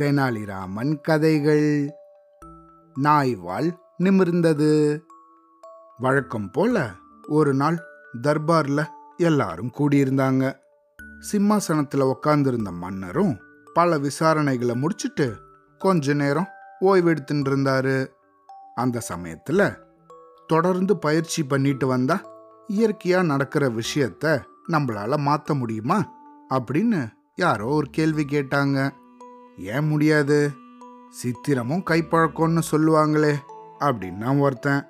தெனாலிராமன் கதைகள். நாய்வால் நிமிர்ந்தது. வழக்கம் போல ஒரு நாள் தர்பார்ல எல்லாரும் கூடியிருந்தாங்க. சிம்மாசனத்துல உக்காந்துருந்த மன்னரும் பல விசாரணைகளை முடிச்சிட்டு கொஞ்ச நேரம் ஓய்வெடுத்துட்டு இருந்தாரு. அந்த சமயத்துல தொடர்ந்து பயிற்சி பண்ணிட்டு வந்தா இயற்கையா நடக்கிற விஷயத்த நம்மளால மாத்த முடியுமா? அப்படின்னு யாரோ ஒரு கேள்வி கேட்டாங்க. ஏன் முடியாது? சித்திரமும் கைப்பழக்கம்னு சொல்லுவாங்களே அப்படின்னா ஒருத்தன்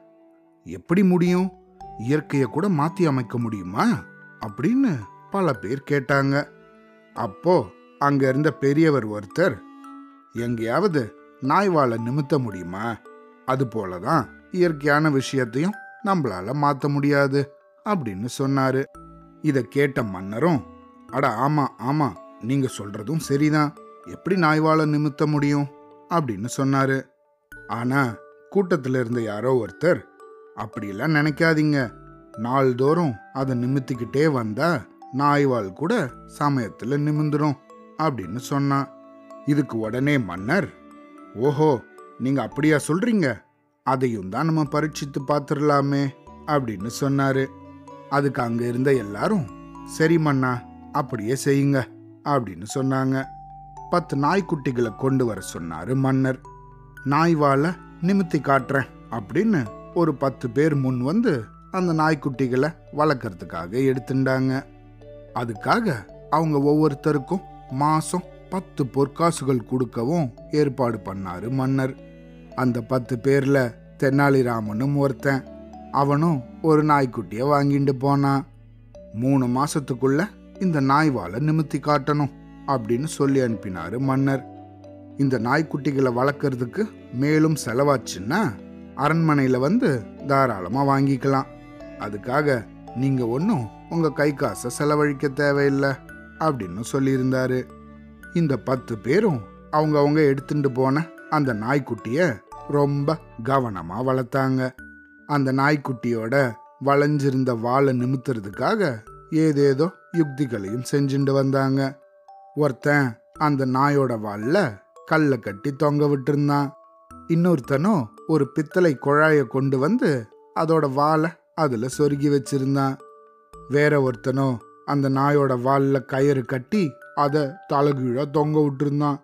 எப்படி முடியும்? இயற்கையை கூட மாத்தி அமைக்க முடியுமா? அப்படின்னு பல பேர் கேட்டாங்க. அப்போ அங்க இருந்த பெரியவர் ஒருத்தர் எங்கேயாவது நாய்வாலை நிமித்த முடியுமா? அது போலதான் இயற்கையான விஷயத்தையும் நம்மளால மாத்த முடியாது அப்படின்னு சொன்னாரு. இத கேட்ட மன்னரும் அட ஆமா ஆமா நீங்க சொல்றதும் சரிதான். எப்படி நாய்வாளை நிமித்த முடியும்? அப்படின்னு சொன்னாரு. ஆனா கூட்டத்தில் இருந்த யாரோ ஒருத்தர் அப்படியெல்லாம் நினைக்காதீங்க. நாள்தோறும் அதை நிமித்திக்கிட்டே வந்தா நாய்வால் கூட சமயத்தில் நிமிந்துடும் அப்படின்னு சொன்னான் இதுக்கு உடனே மன்னர் ஓஹோ நீங்க அப்படியா சொல்றீங்க? அதையும் தான் நம்ம பரீட்சித்து பார்த்துடலாமே அப்படின்னு சொன்னாரு. அதுக்கு அங்க இருந்த எல்லாரும் சரி மன்னா அப்படியே செய்யுங்க. அப்படின்னு சொன்னாங்க. பத்து நாய்க்குட்டிகளை கொண்டு வர சொன்னாரு மன்னர். நாய்வால நிமித்தி காட்டுறேன் அப்படின்னு ஒரு பத்து பேர் முன் வந்து அந்த நாய்க்குட்டிகளை வளர்க்கறதுக்காக எடுத்துட்டாங்க அதுக்காக அவங்க ஒவ்வொருத்தருக்கும் மாசம் பத்து பொற்காசுகள் கொடுக்கவும் ஏற்பாடு பண்ணாரு மன்னர். அந்த பத்து பேர்ல தென்னாலிராமனும் ஒருத்தன். அவனும் ஒரு நாய்க்குட்டியை வாங்கிட்டு போனான். மூணு மாசத்துக்குள்ள இந்த நாய்வாலை நிமித்தி காட்டணும் அப்படின்னு சொல்லி அனுப்பினாரு மன்னர். இந்த நாய்க்குட்டிகளை வளர்க்கறதுக்கு மேலும் செலவாச்சுன்னா அரண்மனையில வந்து தாராளமா வாங்கிக்கலாம். அதுக்காக நீங்க ஒன்றும் உங்க கை காசை செலவழிக்க தேவையில்லை அப்படின்னு சொல்லியிருந்தாரு. இந்த பத்து பேரும் அவங்க அவங்க எடுத்துட்டு போன அந்த நாய்க்குட்டிய ரொம்ப கவனமா வளர்த்தாங்க. அந்த நாய்க்குட்டியோட வளைஞ்சிருந்த வாளை நிமித்துறதுக்காக ஏதேதோ யுக்திகளையும் செஞ்சுட்டு வந்தாங்க. ஒருத்தன் அந்த நாயோட வால்ல கல்லை கட்டி தொங்க விட்டுருந்தான். இன்னொருத்தனும் ஒரு பித்தளை குழாய கொண்டு வந்து அதோட வாலை அதுல சொருகி வச்சிருந்தான். வேற ஒருத்தனும் அந்த நாயோட வால்ல கயிறு கட்டி அதை தலகீழ தொங்க விட்டுருந்தான்.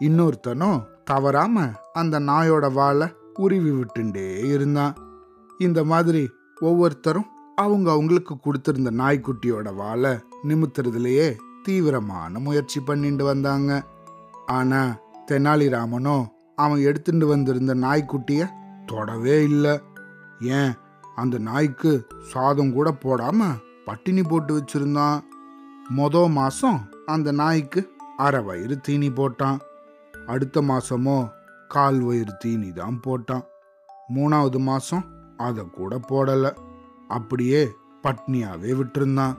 இன்னொருத்தனும் தவறாம அந்த நாயோட வாலை உருவி விட்டுண்டே இருந்தான். இந்த மாதிரி ஒவ்வொருத்தரும் அவங்க அவங்களுக்கு கொடுத்திருந்த நாய்க்குட்டியோட வாழை நிமித்துறதுலயே தீவிரமான முயற்சி பண்ணிட்டு வந்தாங்க. ஆனா தெனாலிராமனோ அவன் எடுத்துட்டு வந்திருந்த நாய்க்குட்டிய தொடவே இல்லை. ஏன்? அந்த நாய்க்கு சாதம் கூட போடாம பட்டினி போட்டு வச்சிருந்தான். மொத மாசம் அந்த நாய்க்கு அரை வயிறு தீனி போட்டான். அடுத்த மாசமோ கால் வயிறு தீனி தான் போட்டான். மூணாவது மாசம் அதை கூட போடலை. அப்படியே பட்னியாவே விட்டிருந்தான்.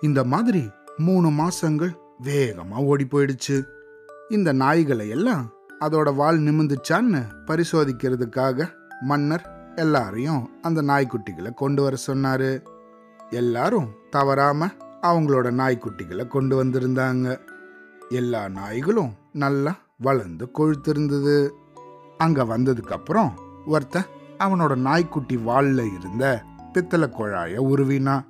இந்த மாதிரி மூணு மாசங்கள் வேகமா ஓடி போயிடுச்சு இந்த நாய்களை எல்லாம் அதோட வால் நிமிந்துச்சான்னு பரிசோதிக்கிறதுக்காக மன்னர் எல்லாரையும் அந்த நாய்க்குட்டிகளை கொண்டு வர சொன்னாரு. எல்லாரும் தவறாம அவங்களோட நாய்க்குட்டிகளை கொண்டு வந்திருந்தாங்க. எல்லா நாய்களும் நல்லா வளர்ந்து கொழுத்திருந்தது. அங்க வந்ததுக்கு அப்புறம் ஒருத்தன் அவனோட நாய்க்குட்டி வால்ல இருந்த பித்தளை குழாய உருவினா.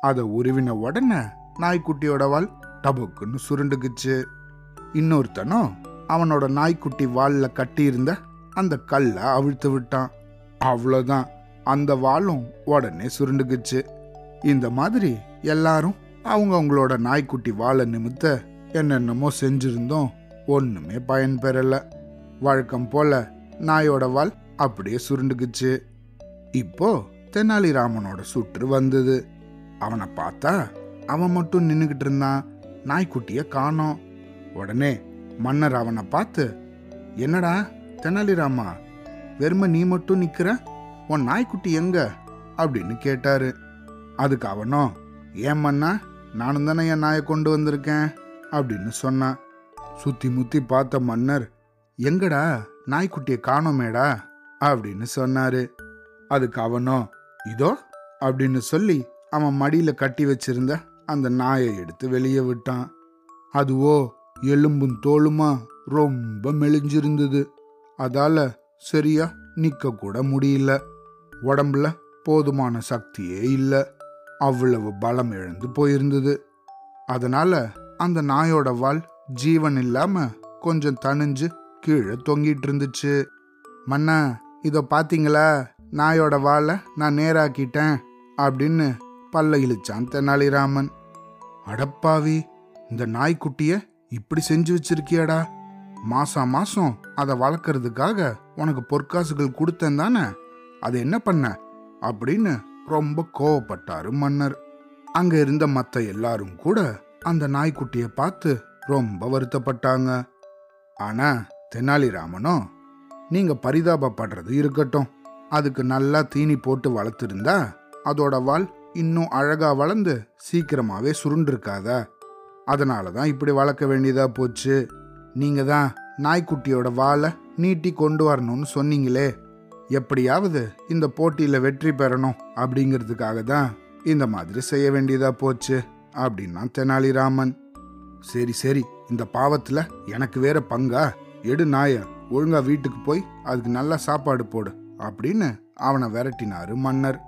அதை உருவின உடனே நாய்க்குட்டியோட வால் டபுக்குன்னு சுருண்டுக்குச்சு. இன்னொருத்தனும் அவனோட நாய்க்குட்டி வாலில் கட்டியிருந்த அந்த கல்லை அவிழ்த்து விட்டான். அவ்வளோதான் அந்த வாலும் உடனே சுருண்டுக்குச்சு. இந்த மாதிரி எல்லாரும் அவங்க அவங்களோட நாய்க்குட்டி வாழை நிமித்த என்னென்னமோ செஞ்சிருந்தோம். ஒன்றுமே பயன் பெறலை. வழக்கம் போல நாயோட வால் அப்படியே சுருண்டுக்குச்சு. இப்போ தெனாலிராமனோட சுற்று வந்தது. அவனை பார்த்தா அவன் மட்டும் நின்னுகிட்டு இருந்தான். நாய்க்குட்டிய காணோம். உடனே மன்னர் அவனை பார்த்து என்னடா தெனாலிராமா வெறும நீ மட்டும் நிற்கிற உன் நாய்க்குட்டி எங்க? அப்படின்னு கேட்டாரு. அதுக்கு அவனோ ஏன் மன்னா நானும் தானே என் நாயை கொண்டு வந்திருக்கேன் அப்படின்னு சொன்னான் சுத்தி முத்தி பார்த்த மன்னர் எங்கடா நாய்க்குட்டியை காணோமேடா அப்படின்னு சொன்னாரு. அதுக்கு அவனோ இதோ அப்படின்னு சொல்லி அவன் மடியில கட்டி வச்சிருந்த அந்த நாயை எடுத்து வெளியே விட்டான். அதுவோ எலும்பும் தோளுமா ரொம்ப மெலிஞ்சிருந்தது. அதால சரியா நிக்க கூட முடியல. உடம்புல போதுமான சக்தியே இல்லை. அவ்வளவு பலம் இழந்து போயிருந்தது. அதனால அந்த நாயோட வால் ஜீவன் இல்லாம கொஞ்சம் தணிஞ்சு கீழே தொங்கிட்டு இருந்துச்சு. மன்னா இதோ பாத்தீங்களா? நாயோட வாழை நான் நேராக்கிட்டேன் அப்படின்னு பல்ல இழிச்சான் தெனாலிராமன். அடப்பாவி இந்த நாய்க்குட்டிய இப்படி செஞ்சு வச்சிருக்கியாடா. மாசம் மாசம் அதை வளர்க்கறதுக்காக உனக்கு பொற்காசுகள் கொடுத்தேன் தானே? அது என்ன பண்ண? அப்படின்னு ரொம்ப கோவப்பட்டாரு மன்னர். அங்க இருந்த மத்த எல்லாரும் கூட அந்த நாய்க்குட்டிய பார்த்து ரொம்ப வருத்தப்பட்டாங்க. ஆனா தெனாலிராமனும் நீங்க பரிதாபப்படுறது இருக்கட்டும். அதுக்கு நல்லா தீனி போட்டு வளர்த்துருந்தா அதோட வால் இன்னும் அழகா வளர்ந்து சீக்கிரமாவே சுருண்டிருக்காதா. அதனால தான் இப்படி வளர்க்க வேண்டியதா போச்சு. நீங்க தான் நாய்க்குட்டியோட வாலை நீட்டி கொண்டு வரணும்னு சொன்னீங்களே. எப்படியாவது இந்த போட்டியில வெற்றி பெறணும் அப்படிங்கிறதுக்காக தான் இந்த மாதிரி செய்ய வேண்டியதா போச்சு அப்படின்னா தெனாலிராமன். சரி சரி இந்த பாவத்துல எனக்கு வேற பங்கா? எடு நாய ஒழுங்கா வீட்டுக்கு போய் அதுக்கு நல்லா சாப்பாடு போடு. அப்படின்னு அவனை விரட்டினாரு மன்னர்.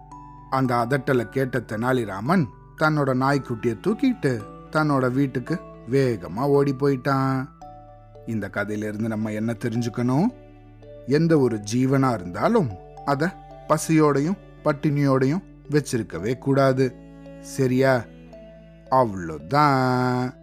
அந்த அதட்டலை கேட்ட தெனாலிராமன் தன்னோட நாய்க்குட்டியை தூக்கிட்டு தன்னோட வீட்டுக்கு வேகமா ஓடி போயிட்டான். இந்த கதையிலிருந்து நம்ம என்ன தெரிஞ்சுக்கணும்? எந்த ஒரு ஜீவனா இருந்தாலும் அத பசியோடையும் பட்டினியோடையும் வச்சிருக்கவே கூடாது. சரியா? அவ்வளோதான்.